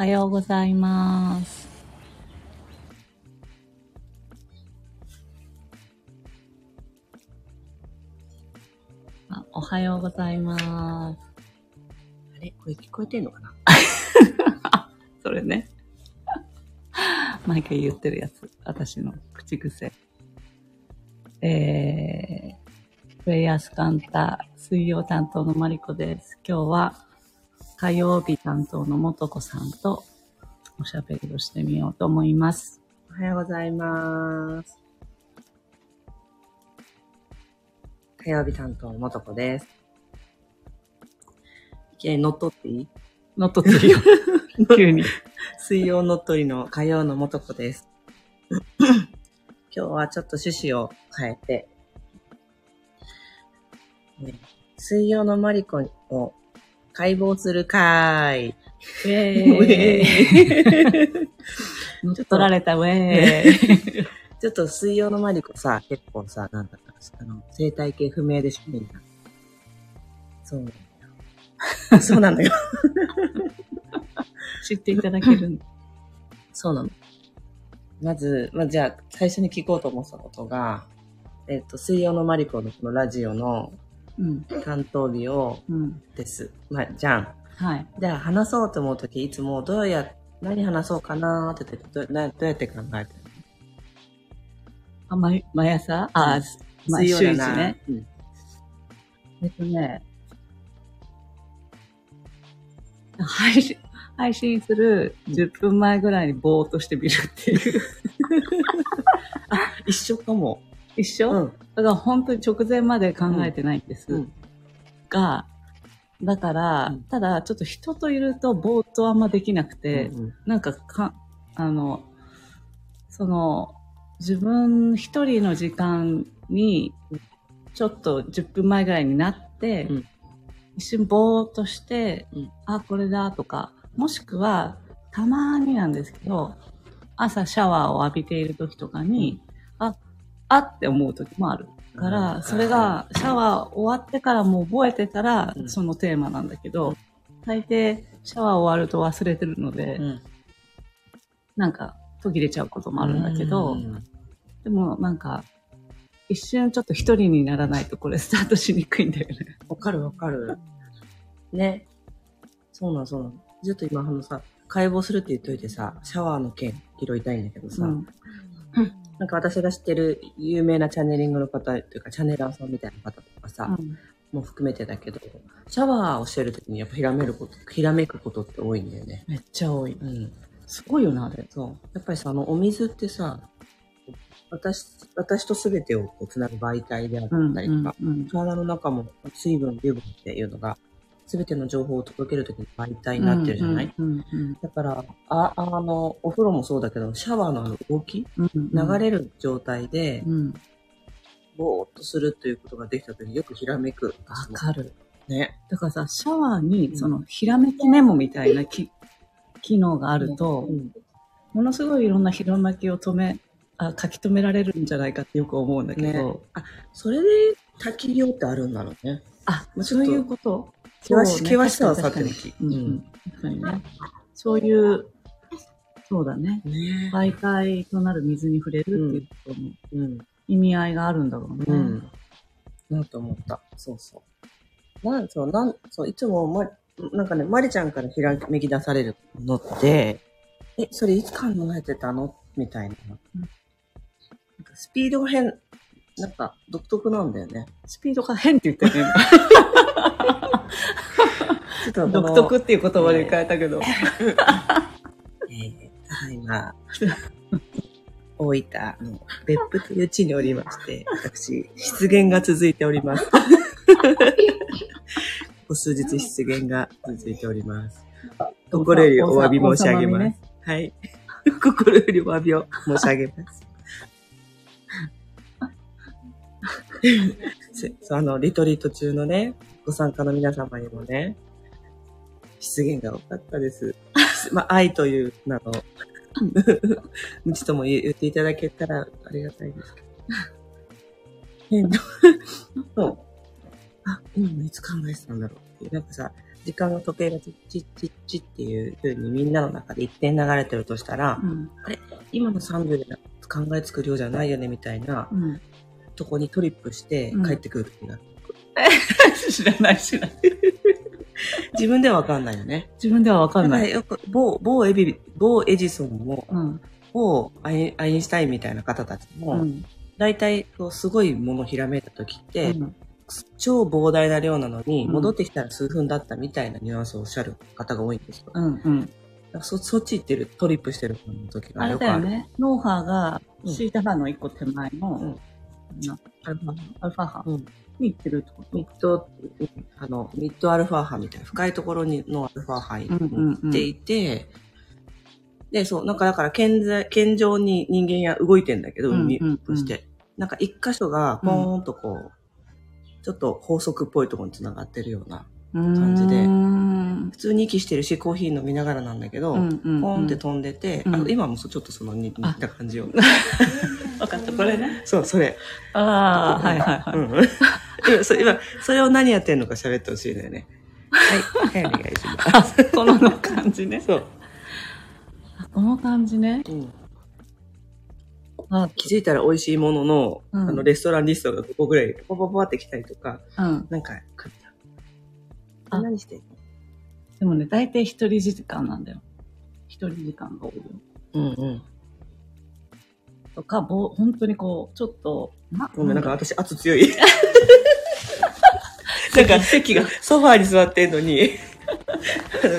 はようございます。あおはようございます。あれ？これ聞こえてんのかな？それね。毎回言ってるやつ。私の口癖。えー、プレイヤースカンタ水曜担当のマリコです。今日は火曜日担当のもとこさんとおしゃべりをしてみようと思います。おはようございます。火曜日担当のもとこです。いきなり乗っ取っていい？のっとってるよ。急に。水曜乗っ取りの火曜のもとこです。今日はちょっと趣旨を変えて、ね、水曜のマリコを解剖するかーい。ウェーイ。乗っ取られたウェーイ。ちょっと水曜のマリコさ、結構さ、なんだったかあの、生態系不明でしょ、みんな。そうなんだよ。そうなのよ。知っていただけるんそうなの。まず、まあ、じゃあ、最初に聞こうと思ったことが、えっ、と、水曜のマリコのこのラジオのうん。担当日をうん。です。まあ、じゃん。はい。じゃあ、話そうと思うとき、いつもどうや、何話そうかなーって言ってどなどうやって考えてるあ、毎毎朝？あ、の毎週一ね。。うん。えっとね、配信、配信する10分前ぐらいにぼーっとしてみるっていう。一緒かも。一緒、うん。だから本当に直前まで考えてないんです。うん。が、だから、うん。ただちょっと人といるとぼーっとあんまできなくて、うんなんかか、あの、その、自分一人の時間に、ちょっと10分前ぐらいになって、うん。一瞬ぼーっとして、うん。あ、これだとか、もしくは、たまになんですけど、朝シャワーを浴びている時とかに、あ、あって思う時もある。から、うんそれがシャワー終わってからもう覚えてたらう、んそのテーマなんだけど、大抵シャワー終わると忘れてるので、うん。なんか途切れちゃうこともあるんだけど、うんでもなんか、一瞬ちょっと一人にならないとこれスタートしにくいんだよね。わかるわかる。ね。そうなんそうなん。ちょっと今あのさ、解剖するって言っといてさ、シャワーの件拾いたいんだけどさ、うん。なんか私が知ってる有名なチャネリングの方というか、チャネラーさんみたいな方とかさ、うんもう含めてだけど、シャワーをしてる時にやっぱひらめること、ひらめくことって多いんだよね。めっちゃ多い。うん。すごいよな、あれ。そう。やっぱりさ、あの、お水ってさ、私、私と全てをこうつなぐ媒体であったうん。りとか、うん。体の中も水分、油分っていうのが、全ての情報を届けるときに媒体になってるじゃない、うん。うん。だから、あ、あの、お風呂もそうだけど、シャワーのあの動き、うん。流れる状態で、うん。ぼーっとするということができたときによくひらめく。わかる。ね。だからさ、シャワーうに、んその、ひらめきメモみたいなき機能があると、うんものすごいいろんなひらめきを止め、あ書き留められるんじゃないかってよく思うんだけど、ねそれで滝量ってあるんだろうね。あ、そういうこと？険しそうね険しさはさておきうんうん。確かにね。そういう、そうだね。ね媒体となる水に触れるっていうこともうん。意味合いがあるんだろうね。うん。なと思った。そうそう。なん、そう、なん、そう、いつも、ま、なんかね、まりちゃんからひらめき出されるのって、え、それいつ考えてたの？みたいな。うんなんかスピードが変、なんか独特なんだよね。スピードが変って言ってね。ちょっと独特っていう言葉で変えたけど。えー、ただいま、大分の別府という地におりまして、私、失言が続いております。ここ数日失言が続いております。心よりお詫び申し上げます。ねはい。心よりお詫びを申し上げます。せそうあの、リトリート中のね、ご参加の皆様にもね、失言が多かったです。まあ、愛という名の、無知とも言っていただけたらありがたいですけど。えっと、あ、今のいつ考えてたんだろうっていう。なんかさ、時間の時計がチッチッチッチッっていう風にみんなの中で一点流れてるとしたら、うん。今の3秒で考えつく量じゃないよねみたいなうん。とこにトリップして帰ってくる時がある、知らない知らない。自分ではわかんないよね。自分ではわかんない。よく某、某エビ、某エジソンも、うん。某アインアインシュタインみたいな方たちも、うん。大体こうすごいものひらめいた時って、うん超膨大な量なのに、うん戻ってきたら数分だったみたいなニュアンスをおっしゃる方が多いんですよ。うん。うん。そそっち行ってる、トリップしてる時があれよくある。だよね。ノウハーが、うんシータ波の一個手前の、うんなアルファアルファ波。うん。に行ってるってこと？ミッド、あの、ミッドアルファ波みたいな、深いところにのアルファ波にうんうんうん。行っていて、で、そう、なんかだから、健在、健常に人間や動いてんだけど、うんうん海として。なんか一箇所が、ポーンとこう、ちょっと法則っぽいところに繋がってるような、感じで普通に息してるし、コーヒー飲みながらなんだけど、うんうんうんポーンって飛んでて、うんあの今もちょっとその似た感じを。分 かった、これね。そう、それ。ああ、はいはいはい。うん。今、そ今、それを何やってんのか喋ってほしいのよね。はい、はい、お願いします。このの感じね。そう。あこの感じね。うん。あ気づいたら美味しいものの、うんあの、レストランリストが5個ぐらい、ポポポポってきたりとか、うん。なんか、何してんの？でもね、大体一人時間なんだよ。一人時間が多いよ。うんうん。とか、ぼ本当にこう、ちょっと、なごめん、なんか私圧強い。なんか、席がソファーに座ってんのに、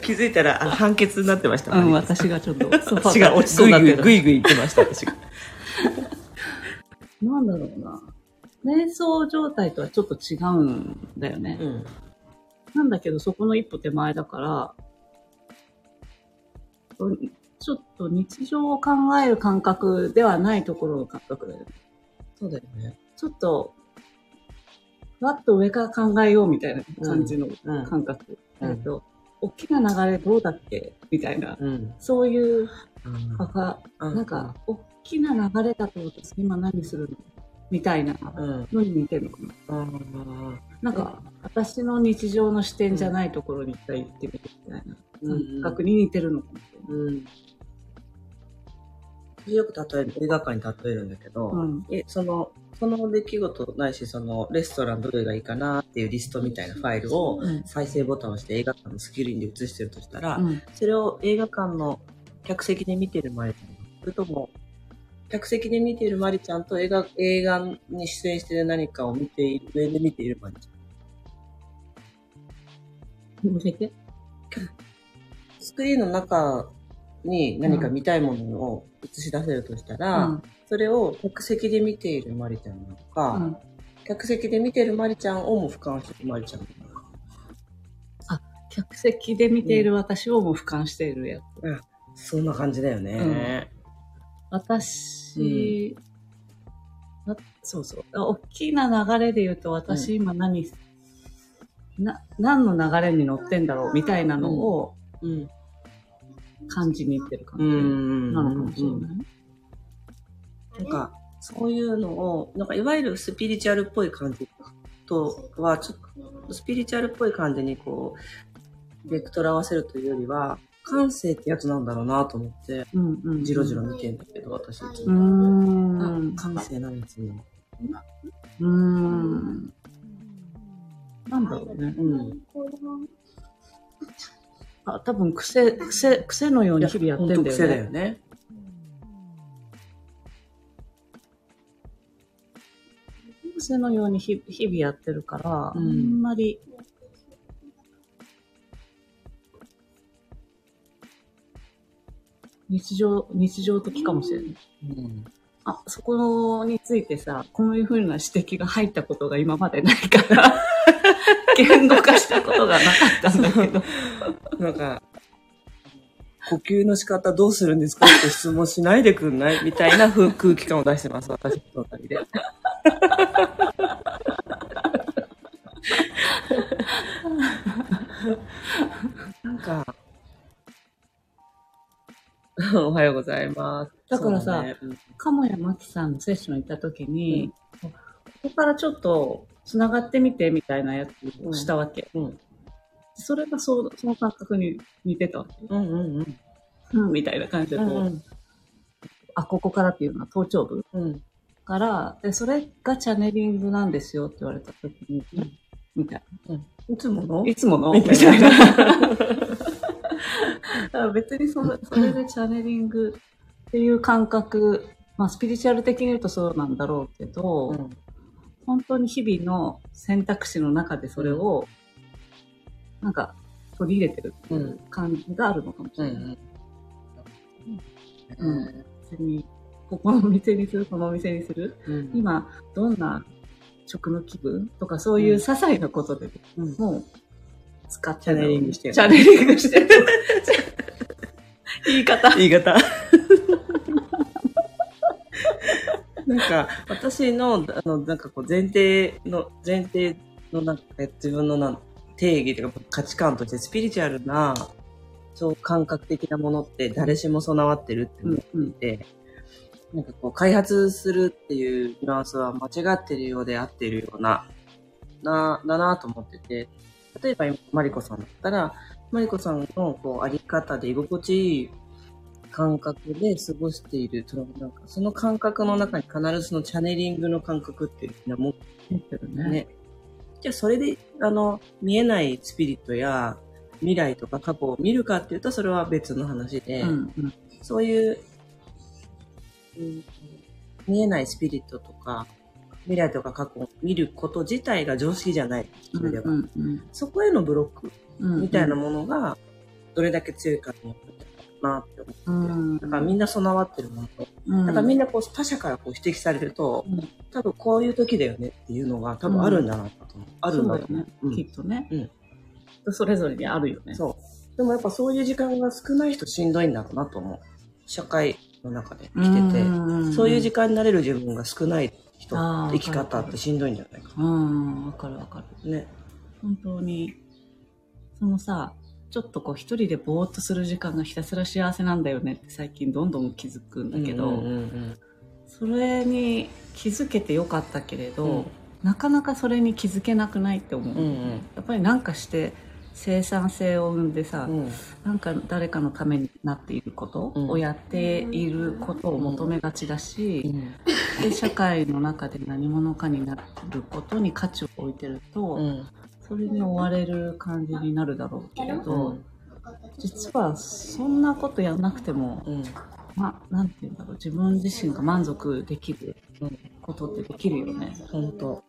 気づいたら、あの、判決になってました。うん、私がちょっと、ソファ私が落ちそうだけど。ぐいぐい行ってました、私が。なんだろうな。瞑想状態とはちょっと違うんだよね。うん。なんだけど、そこの一歩手前だから、うんちょっと日常を考える感覚ではないところの感覚だよね。そうだよね。ちょっと、ふわっと上から考えようみたいな感じのうん感覚。うんえっと、大きな流れどうだっけみたいな。うん。そういう、うんなんか、、大きな流れだと私今何するのみたいなうん。のに似てるのかな。うん。なんか、私の日常の視点じゃないところに一回行ってみるみたいなうん感覚に似てるのかもしれない。うん。よく例える、映画館に例えるんだけど、うん。え、その、その出来事ないし、その、レストランどれがいいかなっていうリストみたいなファイルを、うん再生ボタンを押して映画館のスクリーンで映してるとしたら、うん。それを映画館の客席で見てるマリちゃん、それとも、客席で見ているマリちゃんと映画、映画に出演している何かを見ている、上で見ているマリちゃん。教えて。スクリーンの中に何か見たいものを映し出せるとしたら、うん。それを客席で見ているマリちゃんなのか、うん客席で見ているマリちゃんをも俯瞰しているマリちゃんなのか。客席で見ている私をも俯瞰しているやつ。そんな感じだよね。私、あそうそう。大きな流れで言うと、私今何、な、何の流れに乗ってんだろうみたいなのをうん。感じにいってる感うじん。なのかもしれない。なんか、そういうのを、なんかいわゆるスピリチュアルっぽい感じとは、ちょっと、スピリチュアルっぽい感じにこう、ベクトル合わせるというよりは、感性ってやつなんだろうなと思って、うんうん。じろじろ見てんだけど、私いつうーも。感性なんですよ。うーん。なんだろうね。うん。あ、多分癖、癖、癖のように日々やってんだよね。癖だよね。癖のように日日々やってるから、うんあんまり、日常、日常的かもしれない。うん。あ、そこについてさ、こういうふうな指摘が入ったことが今までないから、言語化したことがなかったんだけど。なんか、呼吸の仕方どうするんですかって質問しないでくんない？みたいな風空気感を出してます、私の旅で。なんか、おはようございます。だからさねうん鴨谷真紀さんのセッション行った時に、ここからちょっと繋がってみてみたいなやつをしたわけ。うん。それがそうその感覚に似てたわけ。うんうんうん。うん、みたいな感じでこう、うんあ、ここからっていうのは頭頂部うん。から、で、それがチャネリングなんですよって言われた時に、うんみたいいつもの？な。いつもの？みたいな。別にそれそれでチャネリングっていう感覚、まあスピリチュアル的に言うとそうなんだろうけど、うん本当に日々の選択肢の中でそれを、なんか取り入れてるっていう感じがあるのかもしれない。うんうん別に、ここのお店にする、このお店にする。うん。今、どんな食の気分とかそういう些細なことでうんもう使ってチャネリングしてるチャネリングしてる。言い方。言い方。なんか、私の、あの、なんかこう、前提の、前提のなんか、自分のなん定義というか価値観として、スピリチュアルな、そう感覚的なものって誰しも備わってるって思っていて、なんかこう、開発するっていうニュアンスは間違ってるようであってるような、な、だなと思ってて、例えば今マリコさんだったら、マリコさんのこうあり方で居心地いい感覚で過ごしている、そのなんかその感覚の中に必ずそのチャネリングの感覚っていうのは持っててるるね。じゃあそれで、あの、見えないスピリットや未来とか過去を見るかっていうと、それは別の話で、うんうんそういう、うん見えないスピリットとか、未来とか過去を見ること自体が常識じゃない。それでは。うんうんそこへのブロックうんみたいなものが、どれだけ強いかによってなって思って。うんだからみんな備わってるもの。うんだからみんなこう他者からこう指摘されると、うん多分こういう時だよねっていうのが多分あるんだなと思う。あるんだよね、うんきっとね、うんそれぞれにあるよね。そう。でもやっぱそういう時間が少ない人しんどいんだろうなと思う。社会の中で生きてて、んそういう時間になれる自分が少ない人生き方ってしんどいんじゃないかうん、わかるわかる。な。ね。本当に、そのさ、ちょっとこう一人でぼーっとする時間がひたすら幸せなんだよねって最近どんどん気づくんだけど、うんうんうんそれに気づけてよかったけれど、うんなかなかそれに気づけなくないって思う。うんうんやっぱりなんかして生産性を生んでさ、うん。なんか誰かのためになっていることうん。をやっていることを求めがちだし、うん。で社会の中で何者かになることに価値を置いてると、うん。それに追われる感じになるだろうけれど、うん。実はそんなことやんなくても、うん。まあ、なんて言うんだろう自分自身が満足できるうん。ことってできるよね。本当。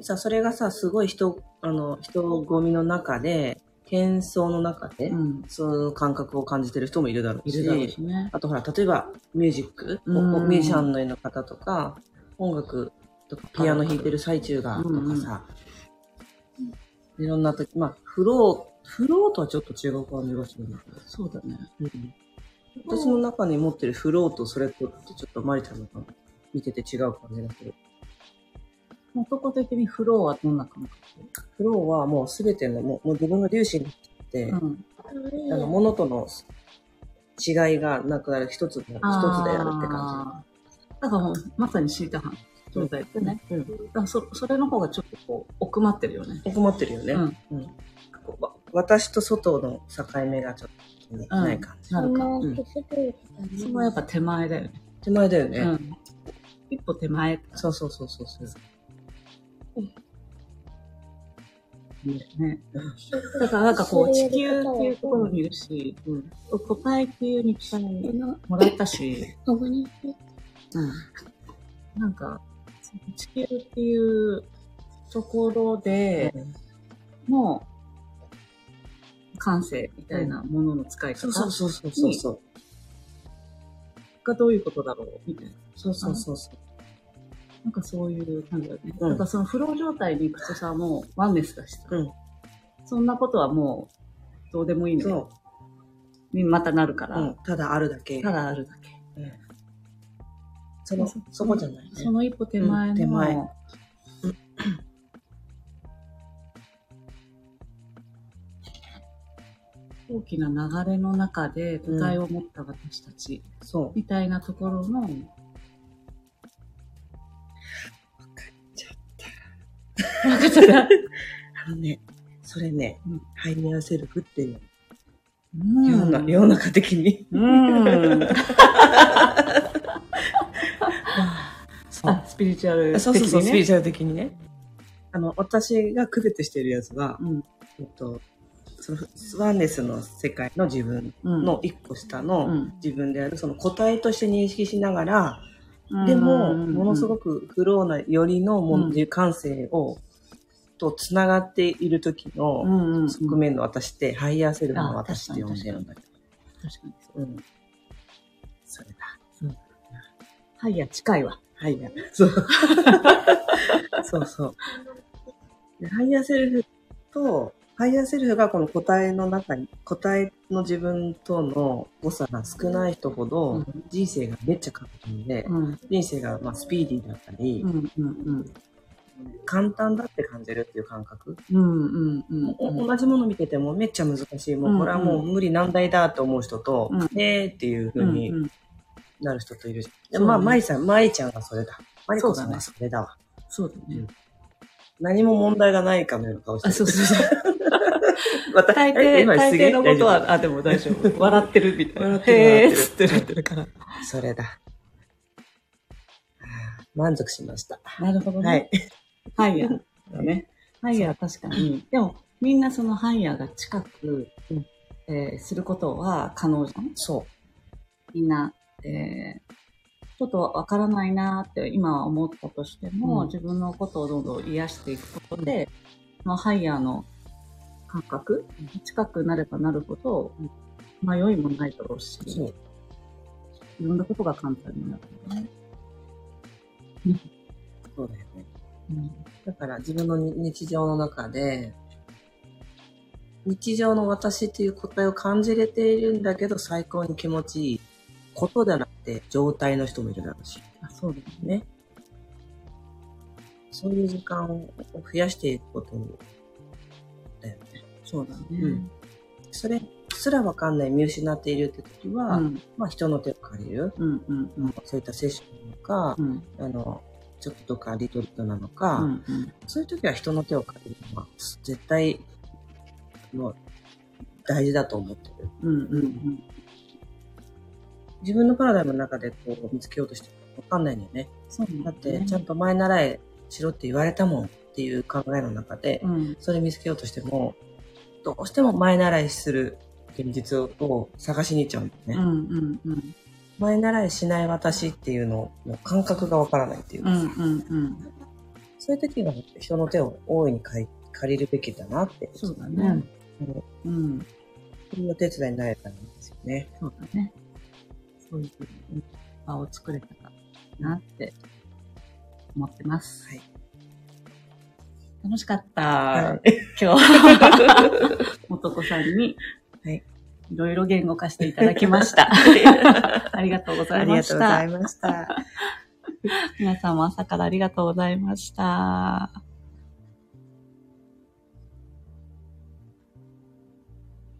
さ、それがさ、すごい人、あの、人混みの中で、喧騒の中で、うん、その感覚を感じてる人もいるだろうし、いるだろうしね。あとほら、例えばミュージック、うんミュージシャンの方とか、音楽とかピアノ弾いてる最中がとかさ、いろんな時、まあ、フロー、フローとはちょっと違う感じがするんだけど、そうだね。私の中に持ってるフローとそれとってちょっとマリちゃんの方見てて違う感じがする。男的にフローはどんな感フローはもうすべての、もうもう自分が粒子になって、覚うん。あの、ものとの違いがなくなる一つの、一つでやるって感あーだからもうまさにシータハン状態ってね。じ。うん。だからそそれの方がちょっとこう奥まってるよね。奥まってるよね。うんうんこうわ私と外の境目がちょっとない感じ。なるか。うんそこはやっぱ手前だよね。手前だよね。うん。一歩手前そうそうそうそうそう。ね。だからなんかこう地球っていうところにいるし、うん。答えっていうに期待もらったし、うん。なんか、地球っていうところでの感性みたいなものの使い方そうそうそうそうそうそう。がどういうことだろうみたいな。そうそうそうそう。なんかそういう感じだよね。うんだからそのフロー状態に行くとさ、もうワンネスだしさ、うんそんなことはもうどうでもいいんだよ。そにまたなるかう。ら、うん。ただあるだけ。ただあるだけ。うんその、そこじゃないね。その一歩手前の、うん手前大きな流れの中で答えを持った私たちそう。みたいなところの、ちゃ分かった。あのね、それねうん、 higher self っていううん世の中世の中的に。うん。そうあ、スピリチュアル的に、ね。そうそうそう、スピリチュアル的にね。あの、私が区別してるやつは、うん。えっと、そのワンネスの世界の自分うん。の一個下うのん、自分である、その個体として認識しながら、うん、でも、ものすごく、ごくフローなよりのもうんう感性を、と繋がっている時うのんうんうん、側面の私って、ハイヤーセルフの私って呼んでるんだけ確かにど。うん。それだ。ハイヤー近いわ。ハイヤー。そう。そうそう。でハイヤーセルフと、ハイヤーセルフがこの個体の中に、個体の自分との誤差が少ない人ほど、うん人生がめっちゃ簡単で、うん。人生がまあスピーディーだったり、うんうん簡単だって感じるっていう感覚。うん。うんうん同じもの見ててもめっちゃ難しい。もうこれはもう無理難題だと思う人と、うんえーっていう風うん。にうんなる人といるじゃん。でそうねまあ、舞さん、舞ちゃんがそれだ。マリコさんがそれだわ。そうだね。何も問題がないかのような顔してあ、る。そうそうそう。また大抵、大抵のことは、あ、でも大丈夫。笑ってるみたいな。笑ってるってなってるから。それだ。満足しました。なるほどね。はい。ハイヤーだね。ハイヤー確かに。でも、みんなそのハイヤーが近く、うんえーすることは可能じゃん？そみんな、えーちょっとわからないなーって今は思ったとしても、うん自分のことをどんどん癒していくことで、そのハイヤーの感覚、近くなればなるほど、迷いもないだろうし。いろんなことが簡単になるよね。そうだよね。うんだから自分の日常の中で、日常の私っていう答えを感じれているんだけど、最高に気持ちいいことではなくて、状態の人もいるだろうし。あそうだよね。ね。そういう時間を増やしていくことだよね。そうだね。うんそれすらわかんない、見失っているって時は、うん。まあ人の手を借りる。うん。うん。うん。そういったセッションなのか、うん。あの、ちょっとかリトリートなのか、うん。うん。そういう時は人の手を借りるのは絶対、もう大事だと思ってる。うん。うん。自分のパラダイムの中でこう見つけようとしてもわかんないんだよね。そうだって、ちゃんと前習いしろって言われたもんっていう考えの中で、うん。それ見つけようとしても、どうしても前習いする現実を探しに行っちゃうんだよね。うん。うん。うん。前習いしない私っていうのの感覚がわからないっていうかさ、うん。うん。そういう時は人の手を大いに借り借りるべきだなって。そうだね。うん。うん。お手伝いになれたんですよね。そうだね。そういうふうに場を作れたらなって思ってます。はい。楽しかった。は今日、元子さんに、はい。いろいろ言語化していただきました。ありがとうございました。ました。皆さんも朝からありがとうございました。